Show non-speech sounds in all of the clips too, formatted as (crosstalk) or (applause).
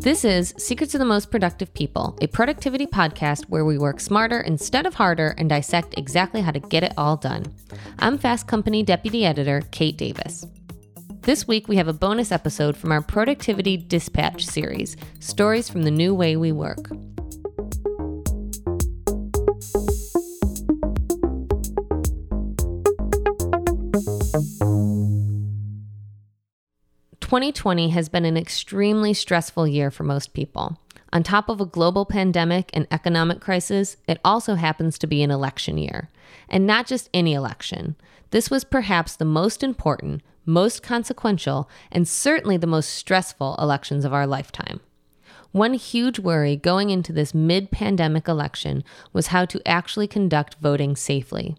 This is Secrets of the Most Productive People, a productivity podcast where we work smarter instead of harder and dissect exactly how to get it all done. I'm Fast Company Deputy Editor Kate Davis. This week, we have a bonus episode from our Productivity Dispatch series Stories from the New Way We Work. 2020 has been an extremely stressful year for most people. On top of a global pandemic and economic crisis, it also happens to be an election year. And not just any election. This was perhaps the most important, most consequential, and certainly the most stressful elections of our lifetime. One huge worry going into this mid pandemic election was how to actually conduct voting safely.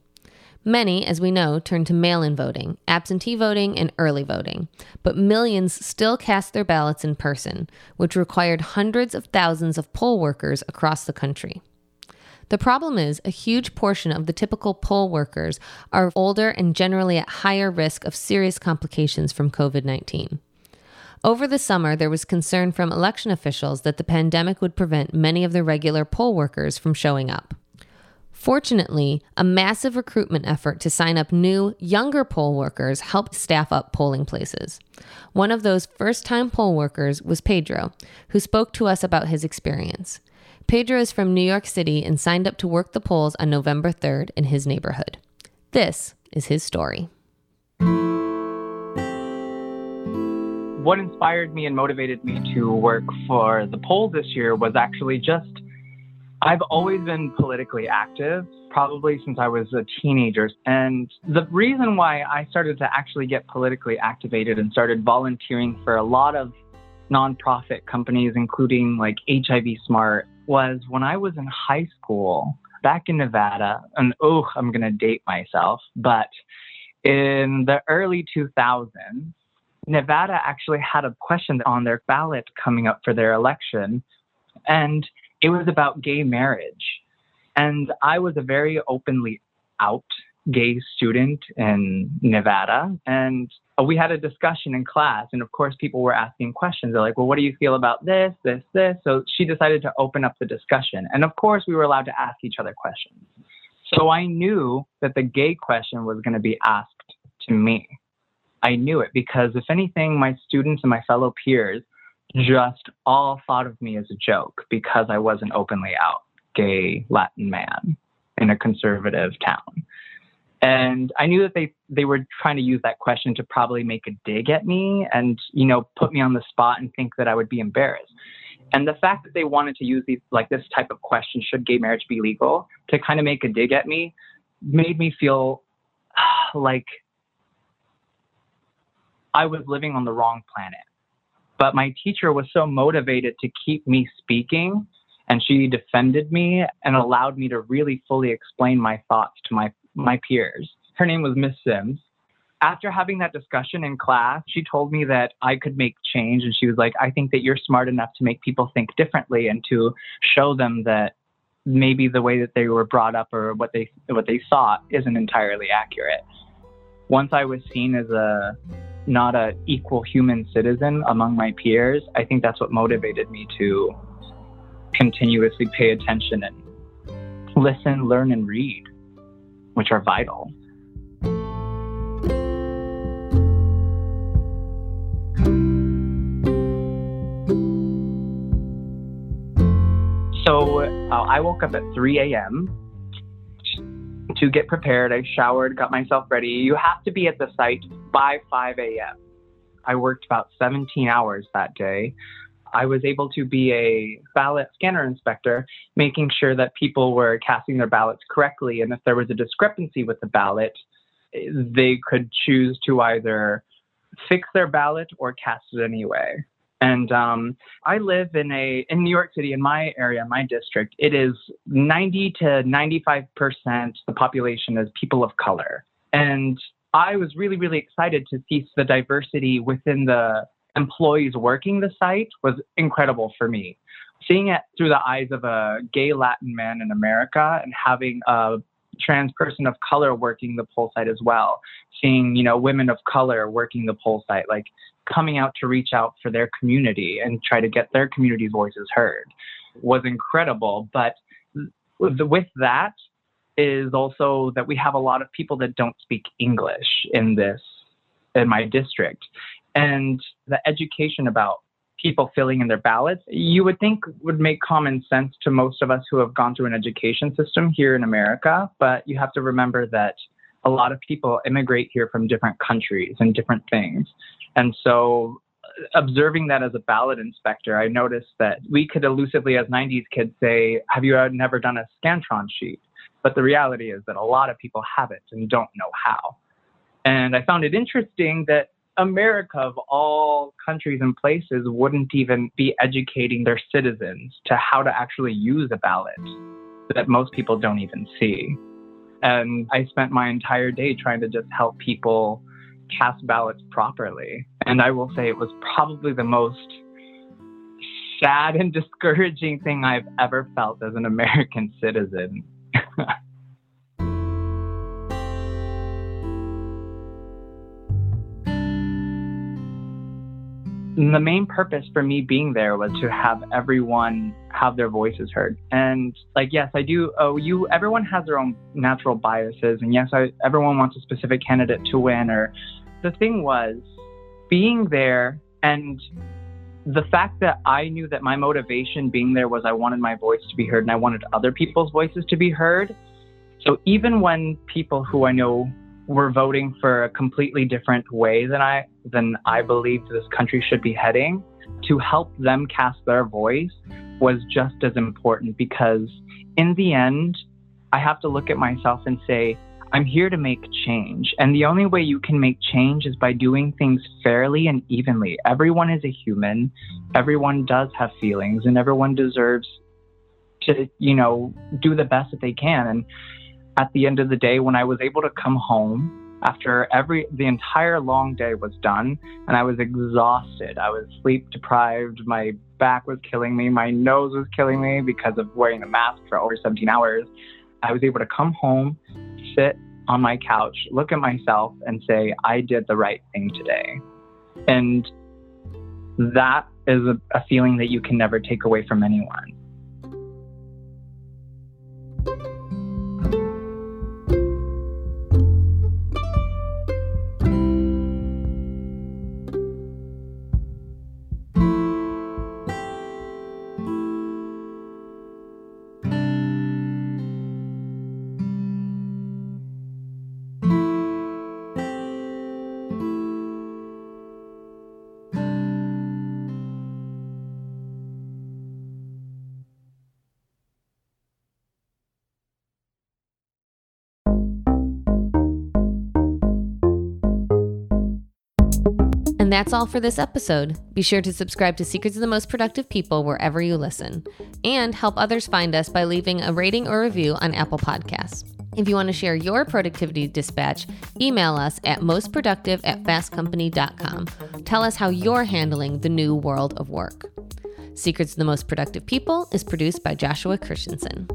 Many, as we know, turned to mail in voting, absentee voting, and early voting, but millions still cast their ballots in person, which required hundreds of thousands of poll workers across the country. The problem is, a huge portion of the typical poll workers are older and generally at higher risk of serious complications from COVID 19. Over the summer, there was concern from election officials that the pandemic would prevent many of the regular poll workers from showing up. Fortunately, a massive recruitment effort to sign up new, younger poll workers helped staff up polling places. One of those first time poll workers was Pedro, who spoke to us about his experience. Pedro is from New York City and signed up to work the polls on November 3rd in his neighborhood. This is his story. What inspired me and motivated me to work for the polls this year was actually just I've always been politically active, probably since I was a teenager. And the reason why I started to actually get politically activated and started volunteering for a lot of nonprofit companies, including like HIV Smart, was when I was in high school back in Nevada. And oh, I'm going to date myself, but in the early 2000s, Nevada actually had a question on their ballot coming up for their election. And it was about gay marriage. And I was a very openly out gay student in Nevada. And we had a discussion in class. And of course, people were asking questions. They're like, well, what do you feel about this, this, this? So she decided to open up the discussion. And of course, we were allowed to ask each other questions. So I knew that the gay question was going to be asked to me. I knew it because, if anything, my students and my fellow peers just all thought of me as a joke because I was an openly out gay Latin man in a conservative town. And I knew that they, they were trying to use that question to probably make a dig at me and, you know, put me on the spot and think that I would be embarrassed. And the fact that they wanted to use these like this type of question, should gay marriage be legal, to kind of make a dig at me, made me feel (sighs) like I was living on the wrong planet. But my teacher was so motivated to keep me speaking, and she defended me and allowed me to really fully explain my thoughts to my, my peers. Her name was Miss Sims. After having that discussion in class, she told me that I could make change. And she was like, I think that you're smart enough to make people think differently and to show them that maybe the way that they were brought up or what they what they thought isn't entirely accurate. Once I was seen as a not a equal human citizen among my peers, I think that's what motivated me to continuously pay attention and listen, learn, and read, which are vital. So uh, I woke up at 3 a.m to get prepared. I showered, got myself ready. You have to be at the site by 5 a.m. I worked about 17 hours that day. I was able to be a ballot scanner inspector, making sure that people were casting their ballots correctly. And if there was a discrepancy with the ballot, they could choose to either fix their ballot or cast it anyway. And um, I live in a in New York City, in my area, my district. It is 90 to 95 percent the population is people of color, and I was really really excited to see the diversity within the employees working the site was incredible for me. Seeing it through the eyes of a gay Latin man in America and having a trans person of color working the poll site as well, seeing, you know, women of color working the poll site, like coming out to reach out for their community and try to get their community's voices heard was incredible. But with that is also that we have a lot of people that don't speak English in this, in my district. And the education about people filling in their ballots, you would think would make common sense to most of us who have gone through an education system here in America. But you have to remember that a lot of people immigrate here from different countries and different things. And so uh, observing that as a ballot inspector, I noticed that we could elusively, as 90s kids, say, Have you uh, never done a Scantron sheet? But the reality is that a lot of people haven't and don't know how. And I found it interesting that America, of all countries and places, wouldn't even be educating their citizens to how to actually use a ballot that most people don't even see. And I spent my entire day trying to just help people cast ballots properly. And I will say it was probably the most sad and (laughs) discouraging thing I've ever felt as an American citizen. (laughs) the main purpose for me being there was to have everyone have their voices heard. And like, yes, I do. Oh, you. Everyone has their own natural biases, and yes, I, everyone wants a specific candidate to win. Or the thing was, being there and the fact that I knew that my motivation being there was I wanted my voice to be heard and I wanted other people's voices to be heard. So even when people who I know were voting for a completely different way than I than I believed this country should be heading, to help them cast their voice was just as important because in the end, I have to look at myself and say, I'm here to make change. And the only way you can make change is by doing things fairly and evenly. Everyone is a human. Everyone does have feelings and everyone deserves to, you know, do the best that they can. And at the end of the day, when I was able to come home after every the entire long day was done and I was exhausted. I was sleep deprived. My back was killing me. My nose was killing me because of wearing a mask for over 17 hours. I was able to come home, sit on my couch, look at myself and say, I did the right thing today. And that is a, a feeling that you can never take away from anyone. And that's all for this episode. Be sure to subscribe to Secrets of the Most Productive People wherever you listen, and help others find us by leaving a rating or review on Apple Podcasts. If you want to share your productivity dispatch, email us at mostproductive at fastcompany.com. Tell us how you're handling the new world of work. Secrets of the Most Productive People is produced by Joshua Christensen.